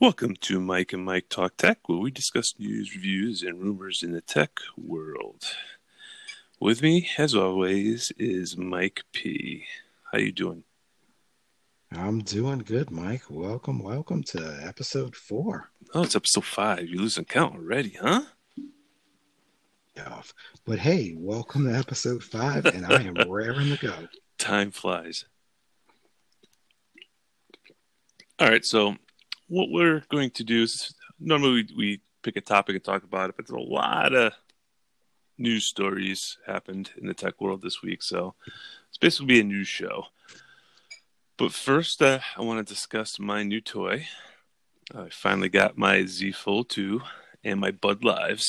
Welcome to Mike and Mike Talk Tech, where we discuss news, reviews, and rumors in the tech world. With me, as always, is Mike P. How you doing? I'm doing good, Mike. Welcome, welcome to episode four. Oh, it's episode five. You're losing count already, huh? Yeah. But hey, welcome to episode five, and I am raring to go. Time flies. All right, so what we're going to do is normally we, we pick a topic and talk about it, but there's a lot of news stories happened in the tech world this week, so it's basically be a news show. But first, uh, I want to discuss my new toy. I finally got my Z Fold 2 and my Buds Live.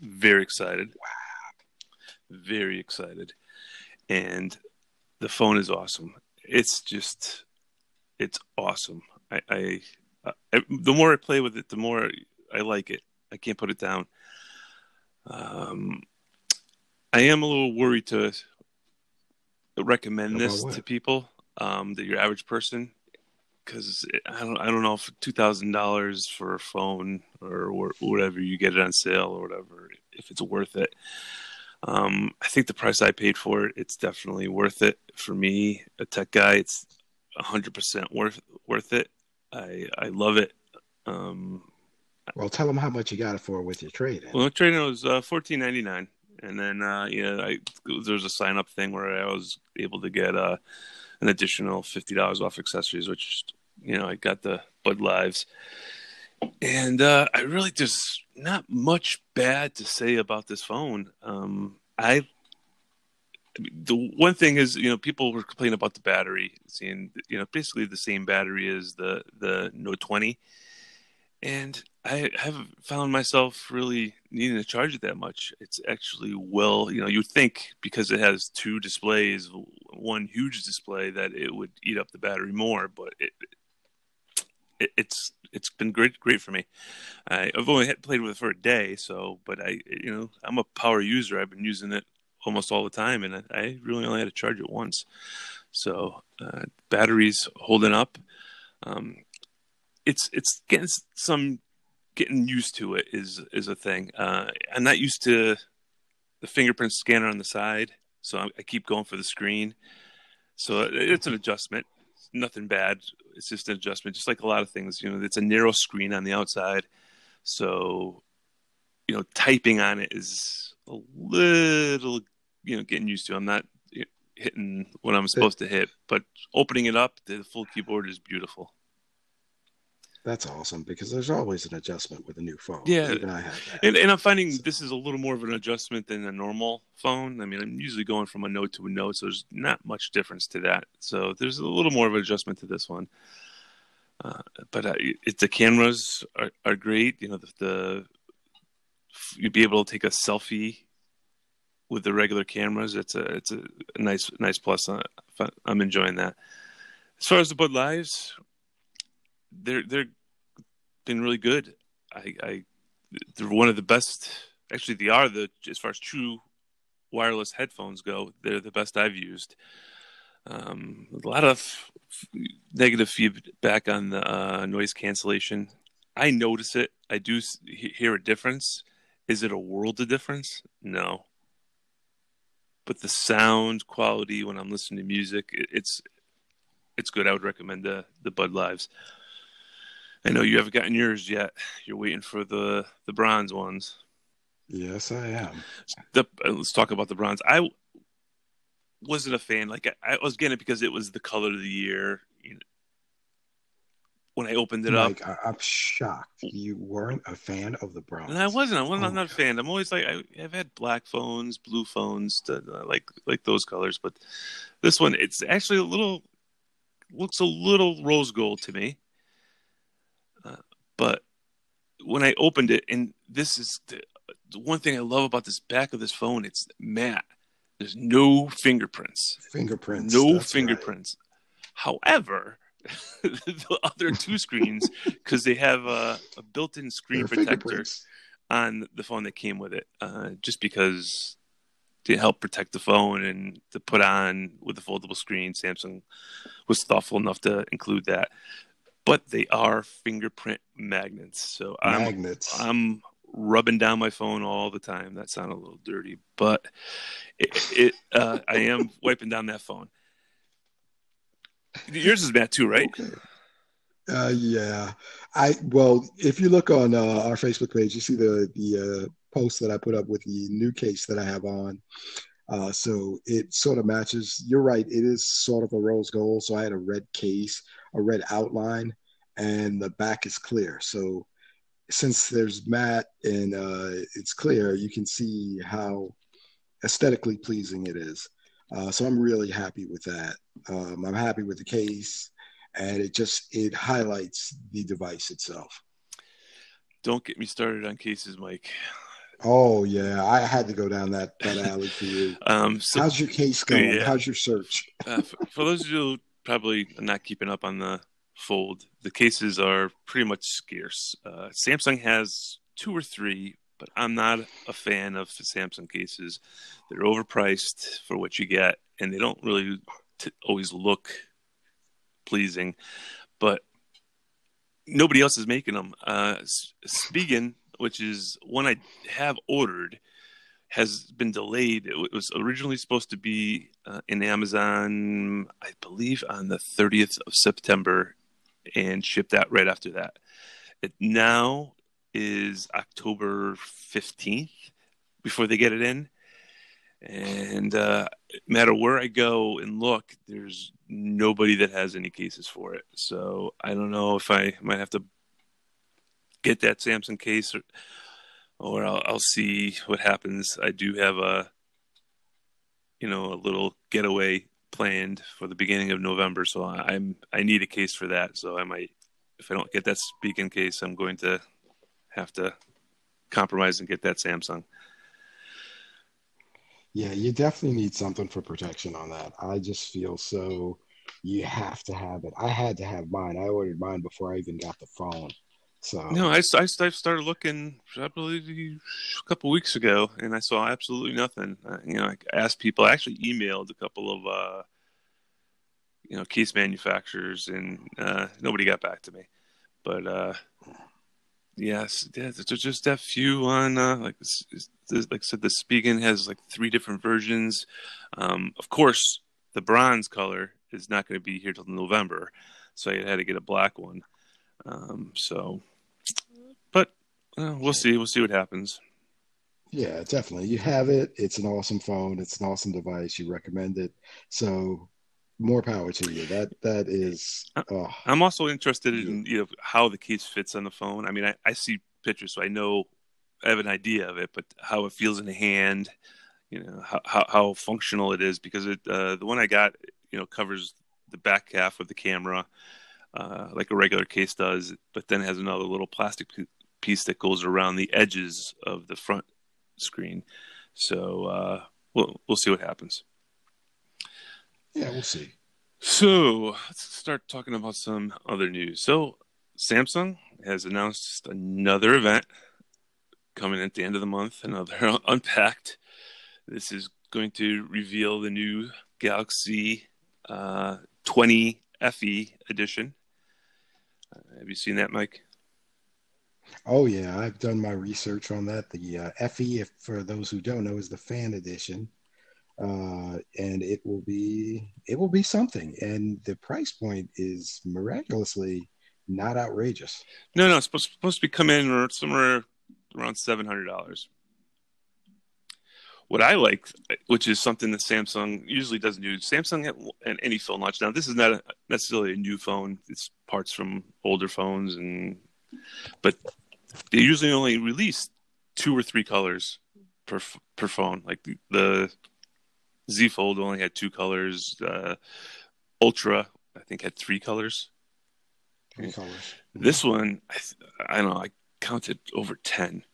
Very excited. Wow. Very excited. And the phone is awesome. It's just, it's awesome. I, I I, the more I play with it, the more I like it. I can't put it down. Um, I am a little worried to recommend this to people, um, that your average person, because I don't, I don't know if two thousand dollars for a phone or whatever you get it on sale or whatever, if it's worth it. Um, I think the price I paid for it, it's definitely worth it for me, a tech guy. It's hundred percent worth worth it. I I love it. Um, well, tell them how much you got it for with your trade. Well, the trade was uh, fourteen ninety nine, and then uh, yeah, I, there was a sign up thing where I was able to get uh, an additional fifty dollars off accessories, which you know I got the Buds Live, and uh, I really just not much bad to say about this phone. Um, I the one thing is, you know, people were complaining about the battery, seeing, you know, basically the same battery as the the Note 20, and I haven't found myself really needing to charge it that much. It's actually well, you know, you'd think because it has two displays, one huge display, that it would eat up the battery more, but it, it it's it's been great great for me. I've only had, played with it for a day, so but I you know I'm a power user. I've been using it almost all the time, and I really only had to charge it once. So uh, batteries holding up. Um, it's it's getting some getting used to it is is a thing. Uh, I'm not used to the fingerprint scanner on the side, so I, I keep going for the screen. So it's an adjustment. It's nothing bad. It's just an adjustment, just like a lot of things. You know, it's a narrow screen on the outside, so you know typing on it is a little you know getting used to. I'm not hitting what I'm supposed to hit, but opening it up, the full keyboard is beautiful. That's awesome because there's always an adjustment with a new phone. Yeah, and, and I'm finding this is a little more of an adjustment than a normal phone. I mean, I'm usually going from a note to a note, so there's not much difference to that. So there's a little more of an adjustment to this one. Uh, but uh, it, the cameras are, are great. You know, the, the you'd be able to take a selfie with the regular cameras. It's a it's a nice nice plus. Uh, I'm enjoying that. As far as the Buds Live, they're they're been really good. I, I they're one of the best. Actually, they are the as far as true wireless headphones go. They're the best I've used. Um, a lot of negative feedback on the uh, noise cancellation. I notice it. I do hear a difference. Is it a world of difference? No but the sound quality when I'm listening to music, it, it's it's good. I would recommend the the Buds Live. I know you haven't gotten yours yet. You're waiting for the the bronze ones. Yes, I am. The, uh, let's talk about the bronze. I wasn't a fan. Like I, I was getting it because it was the color of the year. When I opened it Mike, up. I, am shocked you weren't a fan of the Browns. And I wasn't. I wasn't. Oh, I'm not God. a fan. I'm always like I, have had black phones, blue phones, to, uh, like like those colors. But this one, it's actually a little looks a little rose gold to me. Uh, but when I opened it, and this is the, the one thing I love about this back of this phone, it's matte. There's no fingerprints. Fingerprints. No fingerprints. Right. However, the other two screens because they have a, a built-in screen They're protector on the phone that came with it, uh, just because to help protect the phone and to put on with the foldable screen. Samsung was thoughtful enough to include that. but they are fingerprint magnets. So I'm, Magnets. I'm rubbing down my phone all the time. That sounded a little dirty, but it, it uh, I am wiping down that phone. Yours is matte too, right? Okay. Uh, yeah, I well, if you look on uh, our Facebook page, you see the the uh, post that I put up with the new case that I have on. Uh, so it sort of matches. You're right; it is sort of a rose gold. So I had a red case, a red outline, and the back is clear. So since there's matte and uh, it's clear, you can see how aesthetically pleasing it is. Uh, so I'm really happy with that. Um, I'm happy with the case, and it just it highlights the device itself. Don't get me started on cases, Mike. Oh yeah, I had to go down that that alley for you. Um, so, How's your case going? Yeah. How's your search? uh, for, for those of you who probably not keeping up on the fold, the cases are pretty much scarce. Uh, Samsung has two or three, but I'm not a fan of Samsung cases. They're overpriced for what you get, and they don't really t- always look pleasing. But nobody else is making them. Uh, Spigen, which is one I have ordered, has been delayed. It was originally supposed to be uh, in Amazon, I believe, on the 30th of September, and shipped out right after that. It now is October 15th before they get it in. And uh, no matter where I go and look, there's nobody that has any cases for it. So I don't know if I might have to get that Samsung case or, or I'll, I'll see what happens. I do have a, you know, a little getaway planned for the beginning of November. So I'm, I need a case for that. So I might, if I don't get that Spigen case, I'm going to have to compromise and get that Samsung. Yeah, you definitely need something for protection on that. I just feel so you have to have it. I had to have mine. I ordered mine before I even got the phone. So No, I, I, I started looking probably a couple weeks ago, and I saw absolutely nothing. Uh, you know, I asked people. I actually emailed a couple of uh, you know case manufacturers, and uh, nobody got back to me. But uh, yes, yeah, there's just that few on uh, like like I said, the Spigen has like three different versions. Um, of course, the bronze color is not going to be here till November, so I had to get a black one. Um, so, but uh, we'll see. We'll see what happens. yeah, definitely. You have it. It's an awesome phone. It's an awesome device. You recommend it. So more power to you. That that is oh, I'm also interested in you know how the case fits on the phone. I mean, I, I see pictures, so I know I have an idea of it, but how it feels in the hand, you know, how how, how functional it is because it uh, the one I got, you know, covers the back half of the camera, uh, like a regular case does, but then has another little plastic piece that goes around the edges of the front screen. So uh, we'll we'll see what happens. Yeah, we'll see. So let's start talking about some other news. So Samsung has announced another event coming at the end of the month, another Unpacked. This is going to reveal the new Galaxy uh, 20 FE edition. Uh, have you seen that, Mike? Oh yeah, I've done my research on that. The uh, FE, if, for those who don't know, is the fan edition, uh, and it will be it will be something. And the price point is miraculously not outrageous. No, no, it's supposed, supposed to be coming in somewhere around seven hundred dollars. What I like, which is something that Samsung usually doesn't do, Samsung and any phone launch. Now, this is not a, necessarily a new phone; it's parts from older phones, and but they usually only release two or three colors per per phone. Like the Z Fold only had two colors. Uh, Ultra, I think, had three colors. Three colors. This one, I, I don't know, I counted over 10.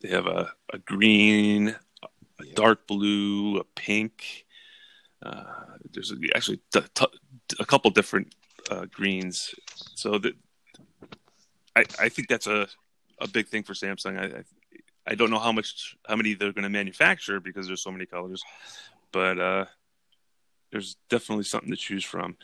They have a, a green, a Yeah. dark blue, a pink. Uh, there's actually t- t- a couple different uh, greens. So that I, I think that's a, a big thing for Samsung. I, I I don't know how much how many they're going to manufacture because there's so many colors, but uh, there's definitely something to choose from.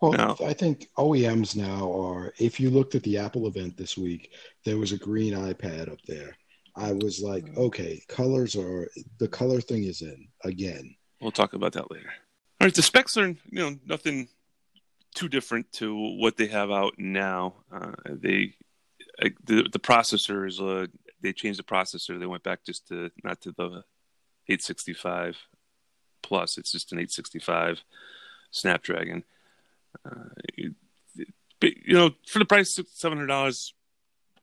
Well, no. I think OEMs now are. If you looked at the Apple event this week, there was a green iPad up there. I was like, mm. okay, colors are the color thing is in again. We'll talk about that later. All right, the specs are you know nothing too different to what they have out now. Uh, they uh, the the processors uh, they changed the processor. They went back just to not to the 865 plus. It's just an 865 Snapdragon. Uh, it, but you know, for the price of seven hundred dollars,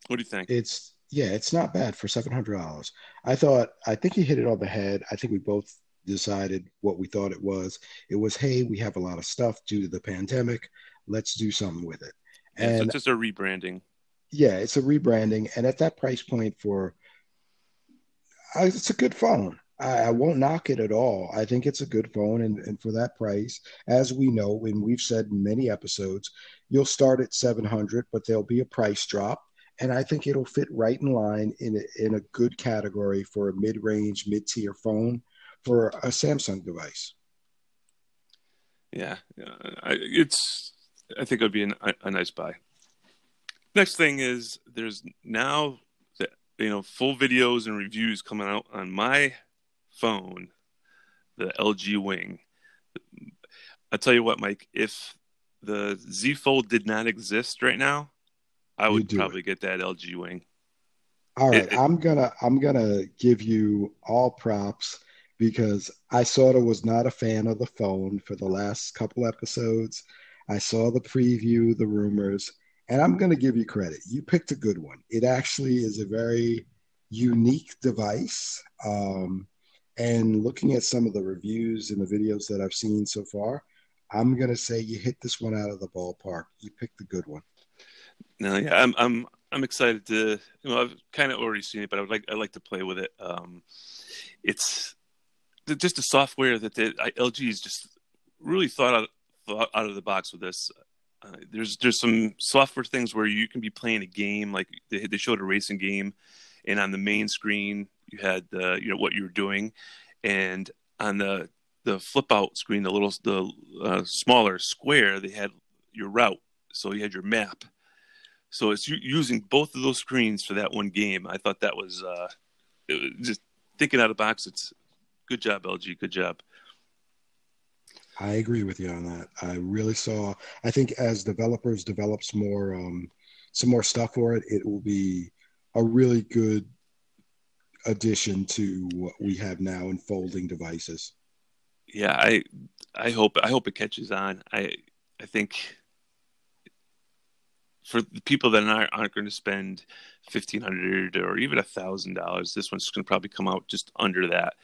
what do you think? It's yeah, it's not bad for seven hundred dollars. I thought I think you hit it on the head. I think we both decided what we thought it was. It was, hey, we have a lot of stuff due to the pandemic. Let's do something with it. And yeah, it's just a rebranding. Yeah, it's a rebranding, and at that price point, for uh, it's a good phone. I, I, won't knock it at all. I think it's a good phone, and, and for that price, as we know, and we've said in many episodes, you'll start at 700, but there'll be a price drop, and I think it'll fit right in line in a, in a good category for a mid-range, mid-tier phone for a Samsung device. Yeah, it's. I think it would be an, a nice buy. Next thing is there's now you know full videos and reviews coming out on my phone, the LG Wing. I tell you what, Mike, if the Z Fold did not exist right now, I would probably it. get that LG Wing. All right, it, it, I'm gonna I'm gonna give you all props because I sort of was not a fan of the phone for the last couple episodes. I saw the preview, the rumors, and I'm going to give you credit. You picked a good one. It actually is a very unique device. Um, and looking at some of the reviews and the videos that I've seen so far, I'm going to say you hit this one out of the ballpark. You picked a good one. No, yeah, I'm I'm I'm excited to. You know, I've kind of already seen it, but I would like I like to play with it. Um, it's just the software that the LG is just really thought out thought out of the box with this. Uh, there's there's some software things where you can be playing a game like they, they showed a racing game, and on the main screen you had the you know what you were doing, and on the the flip out screen, the little the uh, smaller square, they had your route, so you had your map. So it's using both of those screens for that one game. I thought that was, uh, was just thinking out of the box. It's good job, LG. Good job. I agree with you on that. I really saw. I think as developers develop some more um, some more stuff for it, it will be a really good addition to what we have now in folding devices. Yeah, I I hope I hope it catches on. I I think for the people that aren't, aren't going to spend fifteen hundred or even a thousand dollars, this one's going to probably come out just under that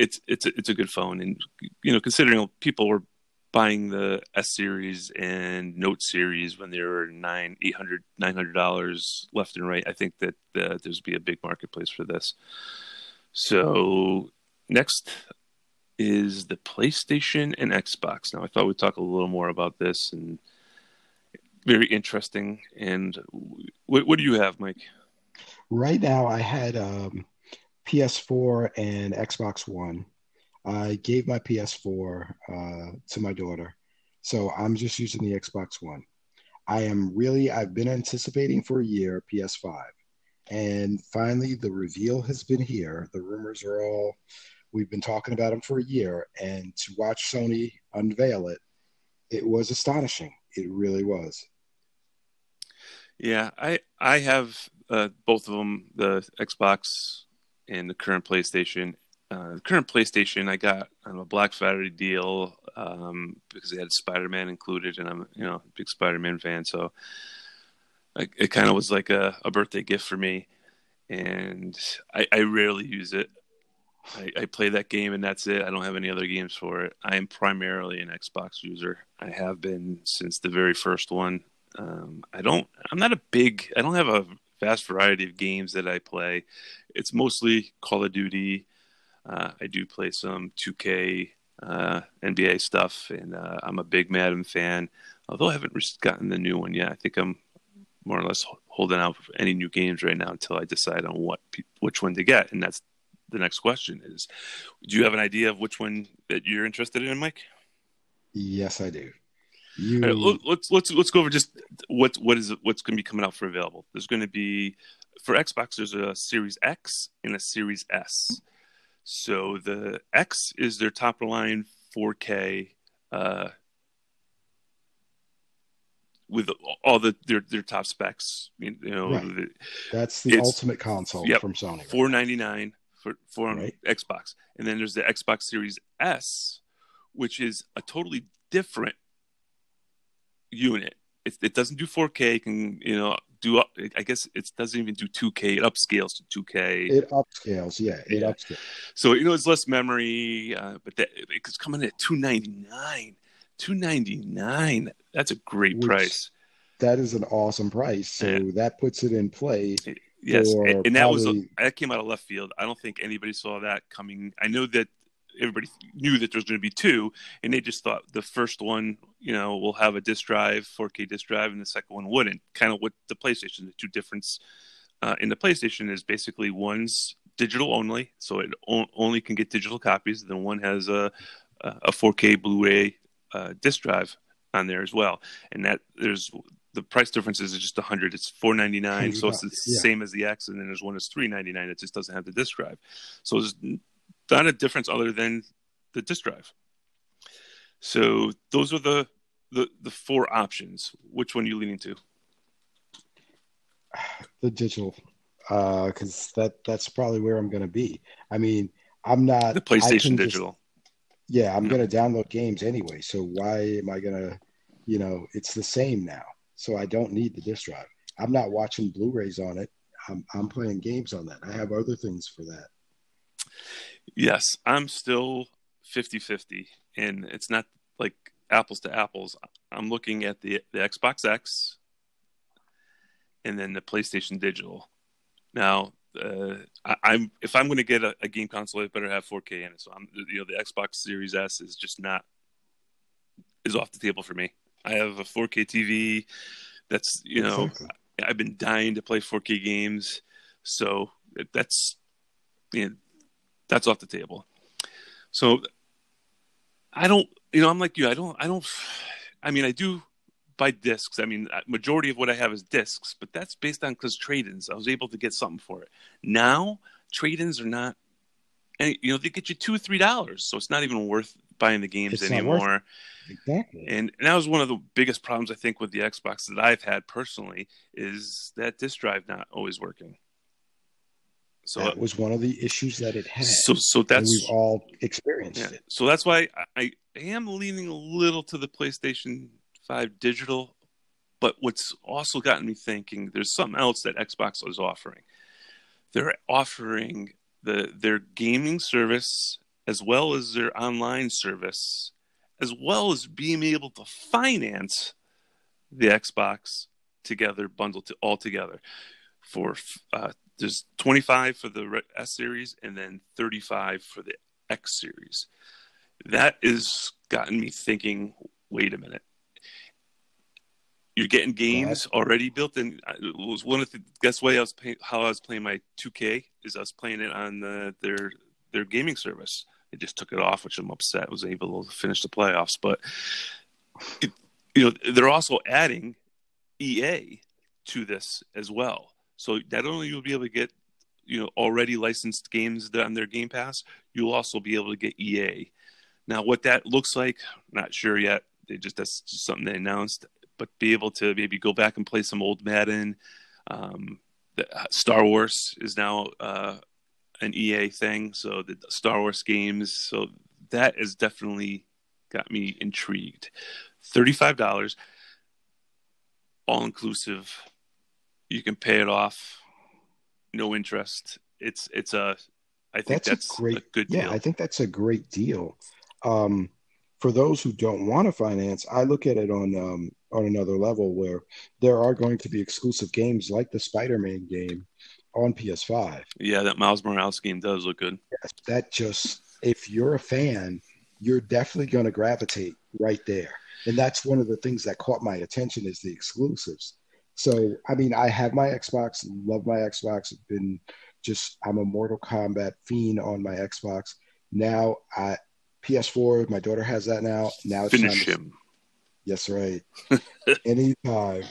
it's it's it's a good phone, and you know, considering people were buying the S series and Note series when they were nine, eight hundred, nine hundred dollars left and right, I think that uh, there's be a big marketplace for this. So next is the PlayStation and Xbox. Now I thought we'd talk a little more about this and very interesting. And what, what do you have, Mike? Right now, I had um, PS4 and Xbox One. I gave my PS4 uh, to my daughter, so I'm just using the Xbox One. I am really, I've been anticipating for a year PS5, and finally the reveal has been here. The rumors are all, we've been talking about them for a year, and to watch Sony unveil it, it was astonishing. It really was. Yeah, I I have uh, both of them, the Xbox and the current PlayStation. Uh, the current PlayStation I got on a Black Friday deal um, because they had Spider Man included, and I'm you know a big Spider Man fan, so I, it kind of was like a, a, birthday gift for me. And I, I rarely use it. I, I, play that game and that's it. I don't have any other games for it. I am primarily an Xbox user. I have been since the very first one. Um, I don't. I'm not a big. I don't have a vast variety of games that I play. It's mostly Call of Duty. Uh, I do play some 2K, uh, NBA stuff, and uh, I'm a big Madden fan. Although I haven't gotten the new one yet, I think I'm more or less holding out for any new games right now until I decide on what which one to get. And that's the next question: is Do you have an idea of which one that you're interested in, Mike? Yes, I do. You, right, let's let's let's go over just what what is what's going to be coming out for available. There's going to be for Xbox. There's a Series X and a Series S. So the X is their top line 4K uh, with all the their their top specs. You know, right. the, that's the ultimate console yep, from Sony. Four ninety nine for for right. Xbox, and then there's the Xbox Series S, which is a totally different unit. It, it doesn't do 4K. It can you know do I guess it doesn't even do 2K. It upscales to 2K. It upscales, yeah. It yeah. upscales. So you know it's less memory, uh, but that, it's coming at 299. 299. That's a great Which, price. That is an awesome price. So yeah. that puts it in play. Yes, and, and that probably... was that came out of left field. I don't think anybody saw that coming. I know that everybody knew that there's going to be two, and they just thought the first one, you know, will have a disk drive, 4K disk drive, and the second one wouldn't. Kind of what the PlayStation, the two difference uh, in the PlayStation is basically one's digital only, so it o- only can get digital copies. Then one has a a 4K Blu-ray uh, disk drive on there as well, and that there's the price difference is just 100 it's 499 so it's the yeah. same as the x and then there's one that's 399 it just doesn't have the disk drive so there's not a difference other than the disk drive. So those are the the, the four options. Which one are you leaning to? The digital, because uh, that that's probably where I'm going to be. I mean, I'm not the PlayStation digital. Just, yeah, I'm going to download games anyway. So why am I going to, you know, it's the same now. So I don't need the disk drive. I'm not watching Blu-rays on it. I'm I'm playing games on that. I have other things for that. Yes, I'm still 50-50 and it's not like apples to apples. I'm looking at the the Xbox X and then the PlayStation Digital. Now, uh, I, am if I'm going to get a, a, game console, it better have 4K in it. So I'm you know the Xbox Series S is just not is off the table for me. I have a 4K TV. That's you know exactly. I've been dying to play 4K games, so that's you know, that's off the table. So I don't, you know, I'm like you. I don't, I don't. I mean, I do buy discs. I mean, majority of what I have is discs, but that's based on because trade-ins. I was able to get something for it. Now trade-ins are not, and you know, they get you two or three dollars, so it's not even worth buying the games it's anymore. Exactly. And, and that was one of the biggest problems I think with the Xbox that I've had personally is that disk drive not always working. So that was one of the issues that it had. So, so that's we've all experienced yeah. it. So that's why I, I am leaning a little to the PlayStation Five digital. But what's also gotten me thinking, there's something else that Xbox is offering. They're offering the their gaming service as well as their online service, as well as being able to finance the Xbox together, bundled to all together for uh, there's 25 for the S series and then 35 for the X series. That has gotten me thinking. Wait a minute. You're getting games already built in. It was one of the guess way I was pay, how I was playing my 2K is I was playing it on the, their their gaming service. They just took it off, which I'm upset. I was able to finish the playoffs, but it, you know they're also adding EA to this as well. So not only you'll be able to get you know already licensed games on their Game Pass, you'll also be able to get EA. Now, what that looks like, not sure yet. They just that's just something they announced, but be able to maybe go back and play some old Madden. Um, the, uh, Star Wars is now uh, an EA thing, so the Star Wars games. So that has definitely got me intrigued. Thirty-five dollars, all inclusive you can pay it off, no interest. It's it's a I think that's, that's a great a good yeah, deal. I think that's a great deal. Um, for those who don't want to finance, I look at it on um, on another level where there are going to be exclusive games like the Spider-Man game on PS5. Yeah, that Miles Morales game does look good. Yes, that just if you're a fan, you're definitely going to gravitate right there. And that's one of the things that caught my attention is the exclusives. So, I mean, I have my Xbox, love my Xbox. I've been just, I'm a Mortal Kombat fiend on my Xbox. Now, I, PS4, my daughter has that now. Now it's finish him. Yes, right. Anytime.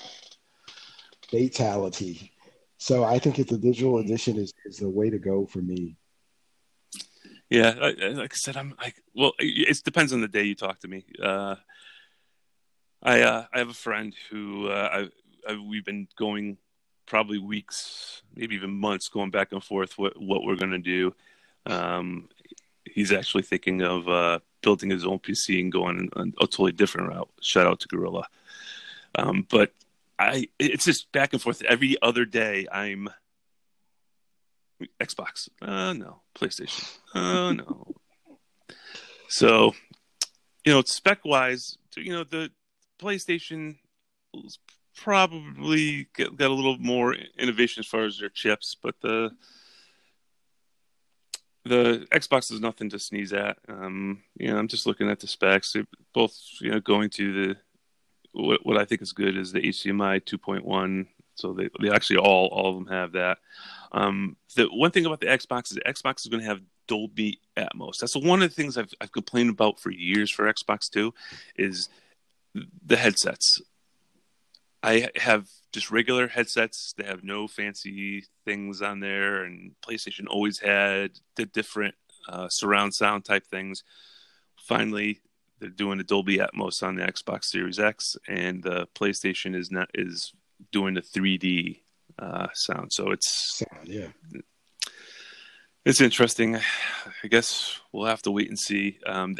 Fatality. So I think the digital edition is, is the way to go for me. Yeah, I, like I said, I'm like, well, it depends on the day you talk to me. Uh, I uh, I have a friend who uh, I, I, we've been going probably weeks, maybe even months, going back and forth what what we're going to do. Um, he's actually thinking of uh, building his own PC and going a totally different route. Shout out to Gorilla. Um, but I, it's just back and forth every other day. I'm Xbox. Uh, no. PlayStation. Uh, no. so, you know, spec wise, you know, the PlayStation probably got, got a little more innovation as far as their chips, but the the Xbox is nothing to sneeze at. Um, you know, I'm just looking at the specs. They're both, you know, going to the what, what I think is good is the HDMI 2.1. So they, they actually all all of them have that. Um, the one thing about the Xbox is the Xbox is going to have Dolby Atmos. That's one of the things I've, I've complained about for years for Xbox Two, is the headsets. I have just regular headsets. They have no fancy things on there, and PlayStation always had the different uh, surround sound type things. Finally, they're doing the Dolby Atmos on the Xbox Series X, and the PlayStation is not is doing the 3D uh, sound. So it's sound, yeah, it's interesting. I guess we'll have to wait and see. Um,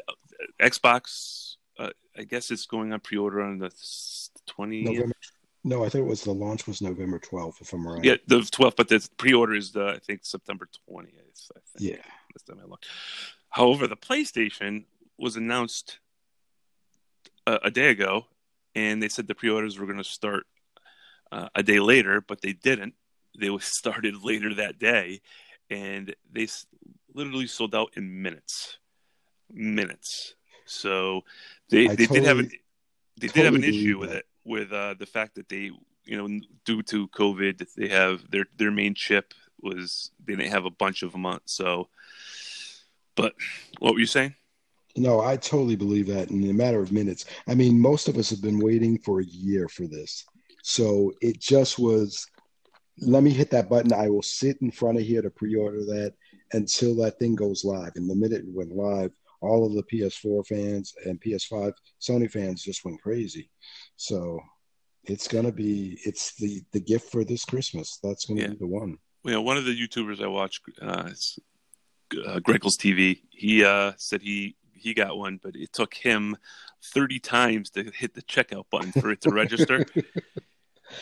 Xbox, uh, I guess it's going on pre-order on the 20th. No, I think it was the launch was November 12th, if I'm right. Yeah, the 12th, but the pre-order is the I think September 20th. I think. Yeah, this time I looked. However, the PlayStation was announced a, a day ago, and they said the pre-orders were going to start uh, a day later, but they didn't. They started later that day, and they literally sold out in minutes. Minutes. So they, they totally, did have an, they totally did have an issue with it with uh, the fact that they you know due to COVID that they have their their main chip was they didn't have a bunch of them on. So, but what were you saying? No, I totally believe that in a matter of minutes. I mean, most of us have been waiting for a year for this. So it just was, let me hit that button. I will sit in front of here to pre order that until that thing goes live. And the minute it went live, all of the PS4 fans and PS5 Sony fans just went crazy. So it's gonna be it's the the gift for this Christmas. That's gonna yeah. be the one. You know, one of the YouTubers I watch, uh, uh, Greggles TV. He uh, said he he got one, but it took him 30 times to hit the checkout button for it to register.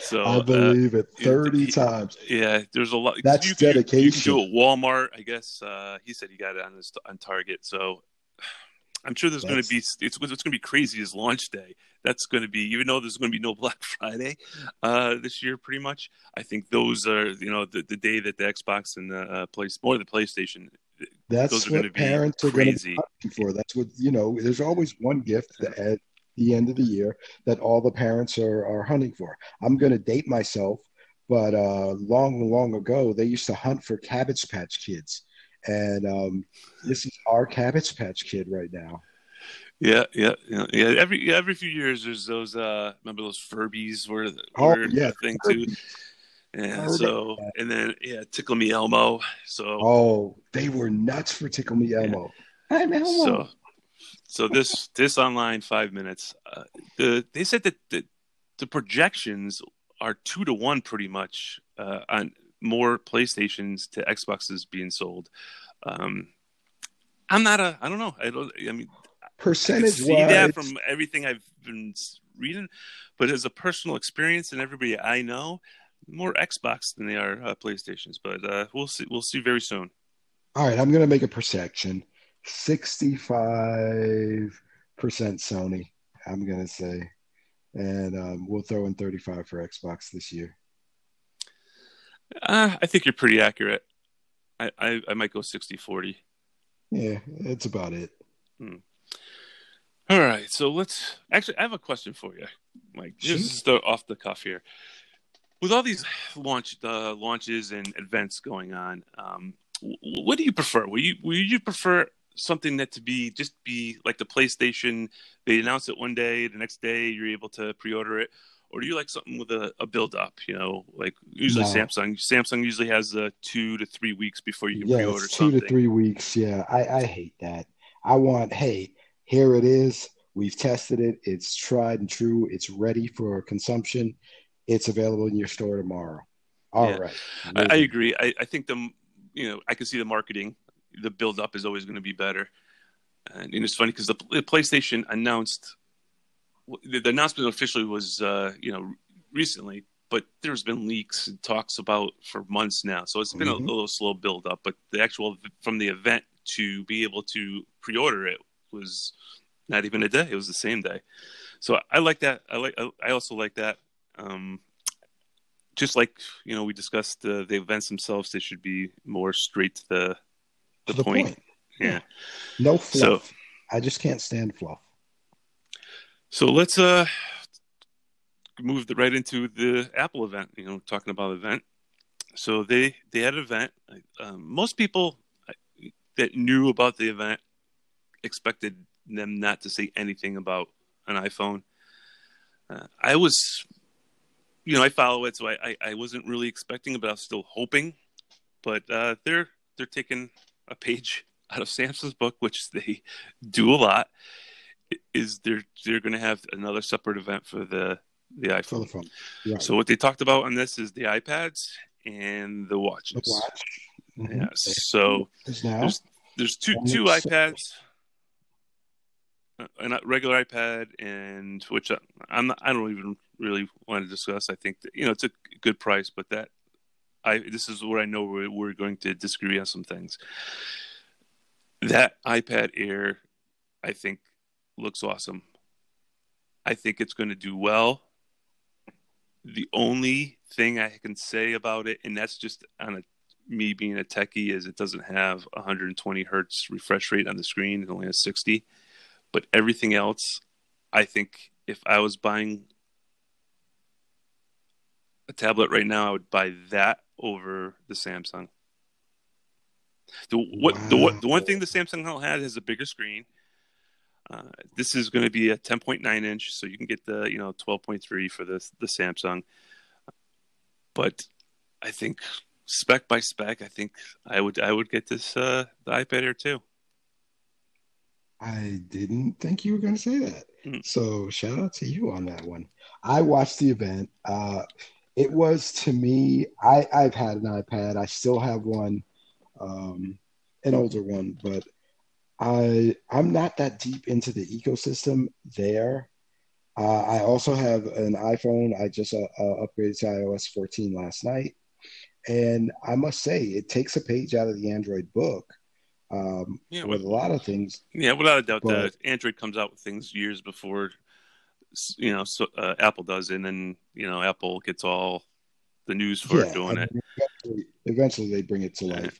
So I uh, believe uh, it 30 he, times. Yeah, there's a lot. That's you, dedication. You, you can do it Walmart, I guess. Uh, he said he got it on his, on Target. So I'm sure there's going to be it's, it's going to be crazy as launch day. That's going to be even though there's going to be no Black Friday uh, this year, pretty much. I think those are you know the, the day that the Xbox and the uh, place more the PlayStation that's what parents are going to be for. That's what you know. There's always one gift at the end of the year that all the parents are are hunting for. I'm going to date myself, but uh, long, long ago they used to hunt for Cabbage Patch Kids, and um, this is our Cabbage Patch Kid right now. Yeah, yeah, yeah. yeah. Every every few years, there's those. uh Remember those Furbies were, oh, were oh, yeah, thing too. And so, and then yeah, Tickle Me Elmo. So oh, they were nuts for Tickle Me Elmo. Yeah. I'm Elmo. So, so this this online five minutes. Uh, the they said that the, the projections are two to one pretty much uh, on more PlayStations to Xboxes being sold. Um, I'm not a. I don't know. I don't. I mean, percentage. See that from everything I've been reading, but as a personal experience and everybody I know, more Xbox than they are uh, PlayStations, but uh, we'll see. We'll see very soon. All right, I'm going to make a perception. Sixty-five percent Sony. I'm going to say, and um, we'll throw in 35 for Xbox this year. Uh, I think you're pretty accurate. I, I, I might go 60-40. Yeah, that's about it. Hmm. So let's actually. I have a question for you, Mike. Just off the cuff here with all these launch uh, launches and events going on, um, what do you prefer? Will you will you prefer something that to be just be like the PlayStation? They announce it one day, the next day you're able to pre-order it, or do you like something with a, a build up? You know, like usually no. Samsung. Samsung usually has uh, two to three weeks before you can yeah, pre-order it's two something. to three weeks. Yeah, I, I hate that. I want, hey, here it is. We've tested it. It's tried and true. It's ready for consumption. It's available in your store tomorrow. All yeah. right. I, I, agree. I, I think the you know I can see the marketing. The build up is always going to be better. And, and it's funny because the, the, PlayStation announced the, the announcement officially was uh, you know recently, but there's been leaks and talks about for months now. So it's been mm-hmm. a, a little slow build up. But the actual from the event to be able to pre-order it was not even a day; it was the same day. So I like that. I like. I also like that. Um, just like you know, we discussed uh, the events themselves; they should be more straight to the the, the point. point. Yeah. yeah. No fluff. So, I just can't stand fluff. So let's uh move the, right into the Apple event. You know, talking about event. So they they had an event. Um, most people that knew about the event expected them not to say anything about an iPhone. Uh, I was, you know, I follow it, so I, I, I, wasn't really expecting it, but I was still hoping. But uh, they're they're taking a page out of Samsung's book, which they do a lot. Is they're they're going to have another separate event for the the iPhone. The phone. Right. So what they talked about on this is the iPads and the watches. The watch. Mm-hmm. Yeah. So there's there's two two iPads, a regular iPad, and which I, I'm not, I don't even really want to discuss. I think that, you know it's a good price, but that I this is where I know we're, we're going to disagree on some things. That iPad Air, I think, looks awesome. I think it's going to do well. The only thing I can say about it, and that's just on a me being a techie is it doesn't have 120 hertz refresh rate on the screen; it only has 60. But everything else, I think, if I was buying a tablet right now, I would buy that over the Samsung. The what wow. the what the one thing the Samsung had has is a bigger screen. Uh, this is going to be a 10.9 inch, so you can get the you know 12.3 for the the Samsung. But I think spec by spec, I think I would I would get this uh, the iPad Air too. I didn't think you were going to say that. Mm. So shout out to you on that one. I watched the event. Uh, it was to me. I I've had an iPad. I still have one, um, an older one, but I I'm not that deep into the ecosystem there. Uh, I also have an iPhone. I just uh, uh upgraded to iOS 14 last night. And I must say, it takes a page out of the Android book um, yeah, with, a lot of things. Yeah, without a doubt, but, Android comes out with things years before you know so, uh, Apple does, and then you know Apple gets all the news for yeah, doing I mean, it. Eventually, eventually, they bring it to life.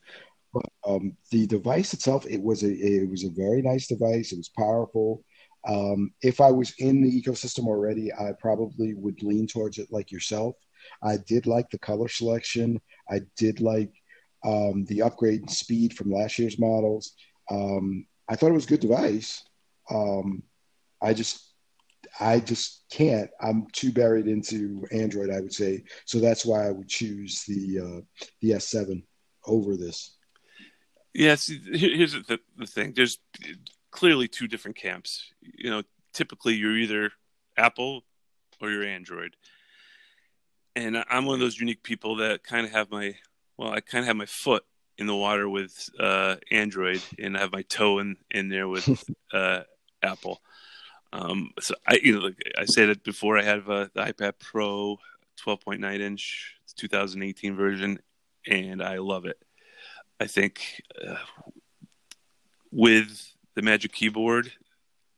But um, the device itself, it was a it was a very nice device. It was powerful. Um, if I was in the ecosystem already, I probably would lean towards it like yourself. I did like the color selection. I did like um, the upgrade in speed from last year's models. Um, I thought it was a good device. Um, I just, I just can't. I'm too buried into Android, I would say. So that's why I would choose the uh, the S7 over this. Yes, here's the, the thing. There's clearly two different camps. You know, typically you're either Apple or you're Android and I'm one of those unique people that kind of have my well, I kind of have my foot in the water with uh, Android, and I have my toe in in there with uh, Apple. Um, so I, you know, like I said it before. I have uh, the iPad Pro 12.9 inch 2018 version, and I love it. I think uh, with the Magic Keyboard,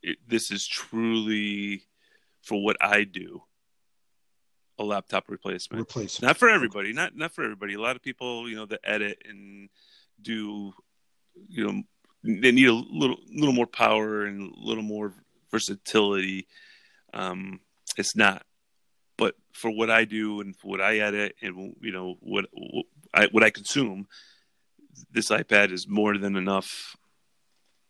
it, this is truly for what I do a laptop replacement. Replacement. Not for everybody. Not not for everybody. A lot of people, you know, that edit and do, you know, they need a little little more power and a little more versatility. Um, it's not. But for what I do and for what I edit and you know what what I, what I consume, this iPad is more than enough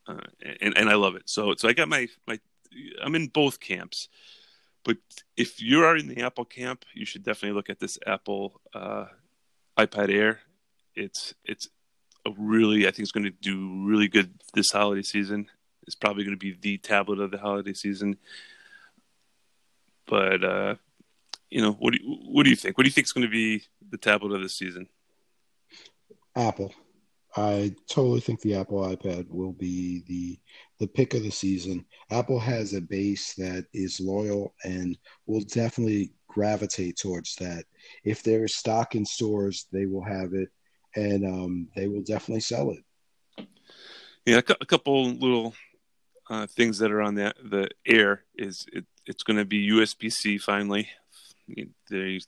uh, and and I love it. So so I got my my I'm in both camps. But if you are in the Apple camp, you should definitely look at this Apple uh, iPad Air. It's it's a really I think it's going to do really good this holiday season. It's probably going to be the tablet of the holiday season. But uh, you know, what do you, what do you think? What do you think is going to be the tablet of the season? Apple. I totally think the Apple iPad will be the the pick of the season. Apple has a base that is loyal and will definitely gravitate towards that. If there is stock in stores, they will have it, and um, they will definitely sell it. Yeah, a couple little uh, things that are on the the Air is it, it's going to be USB C finally. The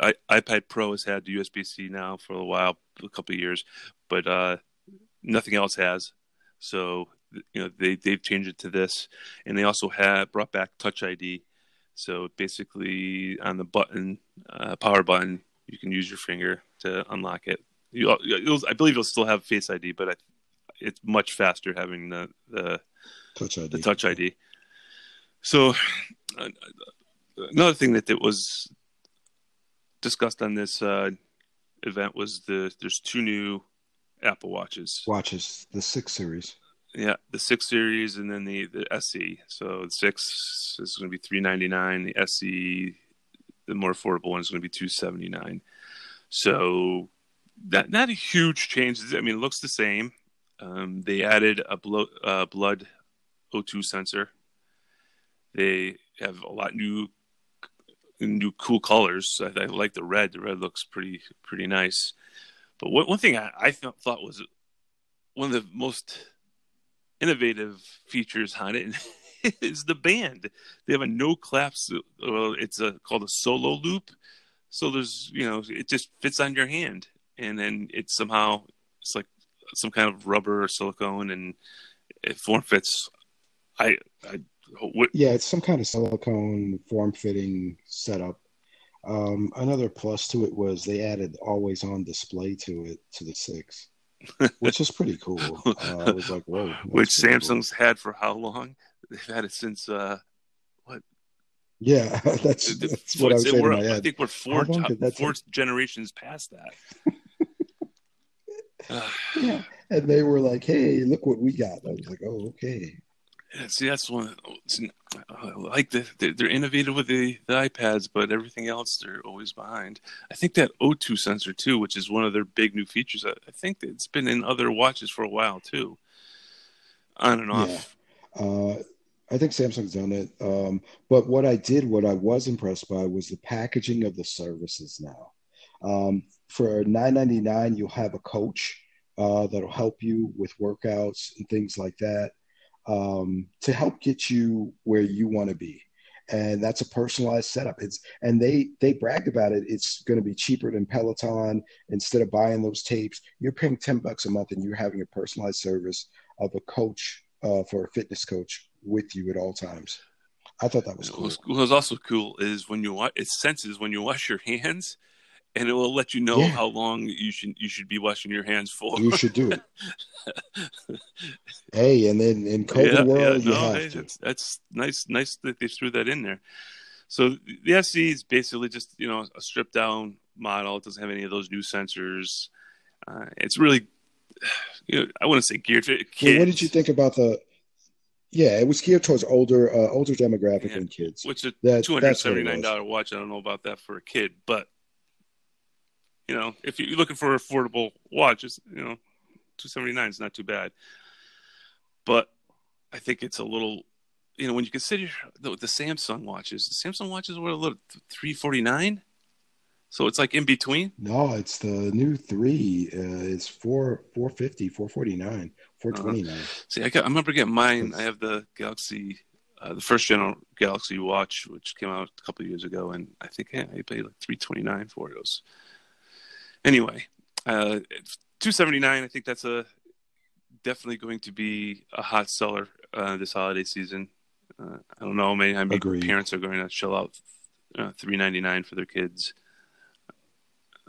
I, iPad Pro has had USB C now for a while, a couple years, but uh, nothing else has. So you know they they've changed it to this, and they also have brought back Touch ID. So basically, on the button, uh, power button, you can use your finger to unlock it. You, I believe you'll still have Face ID, but I, it's much faster having the the Touch ID. The Touch ID. So uh, another thing that it was discussed on this uh, event was the there's two new Apple watches. Watches the six series. Yeah, the six series and then the the SE. So the six is going to be three ninety nine. The SE, the more affordable one, is going to be two seventy nine. So that not a huge change. I mean, it looks the same. Um, they added a blo- uh, blood O2 sensor. They have a lot new new cool colors. I, I, like the red. The red looks pretty pretty nice. But one, one thing I, I thought was one of the most innovative features on it is the band. They have a no claps. Well, it's a called a solo loop. So there's you know it just fits on your hand, and then it somehow it's like some kind of rubber or silicone, and it form fits. I, I what? Yeah, it's some kind of silicone form fitting setup. Um, another plus to it was they added always on display to it to the six, which is pretty cool. Uh, I was like, whoa. Which Samsung's cool. had for how long? They've had it since uh, what? Yeah, that's, that's what I was saying in my head. I think we're four, four generations past that. yeah, and they were like, "Hey, look what we got." I was like, "Oh, okay." See, that's one. I like the, they're innovative with the, the iPads, but everything else they're always behind. I think that O2 sensor too, which is one of their big new features. I, I think it's been in other watches for a while too, on and off. Yeah. Uh, I think Samsung's done it. Um, but what I did, what I was impressed by, was the packaging of the services now. Um, for nine ninety nine, you'll have a coach uh, that'll help you with workouts and things like that um, to help get you where you want to be. And that's a personalized setup. It's and they they bragged about it. It's going to be cheaper than peloton. Instead of buying those tapes you're paying 10 bucks a month and you're having a personalized service of a coach uh, for a fitness coach with you at all times. I thought that was cool. What was also cool is when you it senses when you wash your hands and it will let you know yeah. how long you should you should be washing your hands for. You should do it. hey, and then in COVID yeah, world, yeah, no, hey, that's, that's, nice. Nice that they threw that in there. So the SE is basically just you know a stripped down model. It doesn't have any of those new sensors. Uh, it's really, you know, I wouldn't say geared to kids. What did you think about the? Yeah, it was geared towards older uh, older demographic yeah, and kids. Which a two hundred seventy nine dollar watch. I don't know about that for a kid, but you know, if you're looking for affordable watches, you know, two seventy nine is not too bad. But I think it's a little, you know, when you consider the, the Samsung watches, the Samsung watches were a little three forty nine. So it's like in between. No, it's the new three. Uh, it's four four fifty, four forty nine, four twenty nine. Uh-huh. See, I, got, I remember getting mine. I have the Galaxy, uh, the first general Galaxy watch, which came out a couple years ago, and I think yeah, I paid like three twenty nine for it. It was anyway, uh, 279. I think that's a definitely going to be a hot seller uh, this holiday season. Uh, I don't know, maybe, maybe parents are going to shell out uh, 399 for their kids,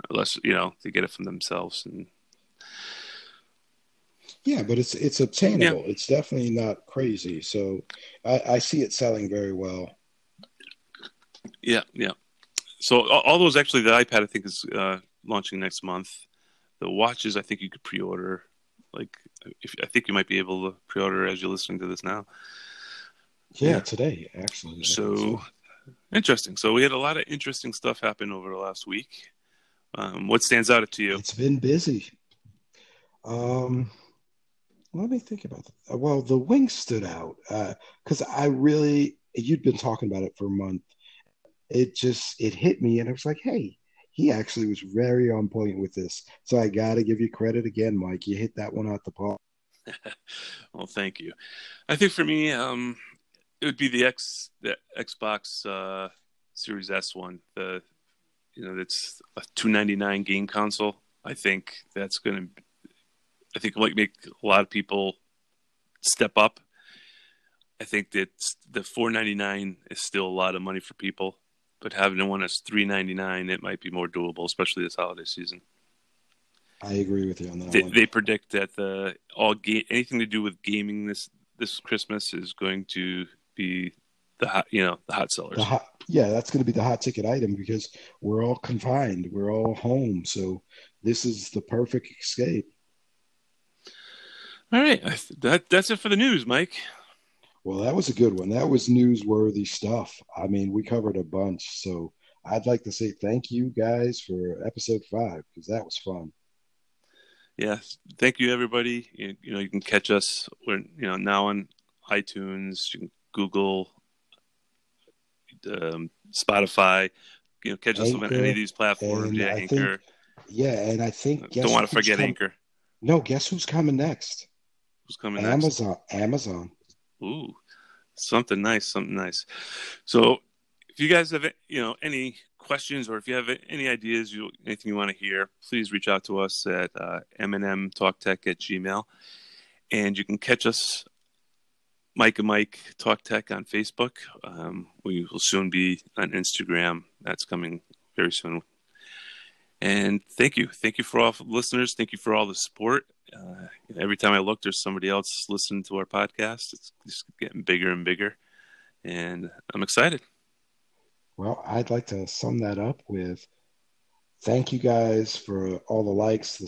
unless you know they get it from themselves. And Yeah, but it's it's obtainable. Yeah. It's definitely not crazy. So I, I see it selling very well. Yeah, yeah. So all those actually, the iPad I think is uh, launching next month. The watches I think you could pre-order. Like, if I think you might be able to pre-order as you're listening to this now. Yeah, yeah. today actually. So, so, interesting. So we had a lot of interesting stuff happen over the last week. Um, what stands out to you? It's been busy. Um, let me think about that. Well, the wing stood out because uh, I really you'd been talking about it for a month. It just it hit me, and I was like, hey, he actually was very on point with this. So I got to give you credit again, Mike. You hit that one out the park. well, thank you. I think for me, um, it would be the X, the Xbox uh, Series S one. The you know, it's a two ninety nine game console. I think that's going to I think might make a lot of people step up. I think that the four ninety nine is still a lot of money for people, but having one that's three ninety nine, it might be more doable, especially this holiday season. I agree with you on that. They, they predict that the all ga- anything to do with gaming this this Christmas is going to be the hot, you know, the hot sellers. The hot, yeah, that's going to be the hot ticket item because we're all confined, we're all home, so this is the perfect escape. All right, that that's it for the news, Mike. Well, that was a good one. That was newsworthy stuff. I mean, we covered a bunch. So I'd like to say thank you guys for episode five because that was fun. Yeah, thank you everybody. You, you, know, you can catch us. We're you know now on iTunes, Google, um, Spotify. You know, catch us on any of these platforms. Yeah, I Anchor. Think, yeah, and I think don't want to forget com- Anchor. No, guess who's coming next? Who's coming Amazon. next? Amazon. Amazon. Ooh, something nice, something nice. So, if you guys have you know any questions or if you have any ideas, you, anything you want to hear, please reach out to us at uh, mnmtalktech at gmail. And you can catch us, Mike and Mike Talk Tech on Facebook. Um, we will soon be on Instagram. That's coming very soon. And thank you. Thank you for all listeners. Thank you for all the support. Uh, every time I look, there's somebody else listening to our podcast. It's just getting bigger and bigger. And I'm excited. Well, I'd like to sum that up with thank you guys for all the likes, the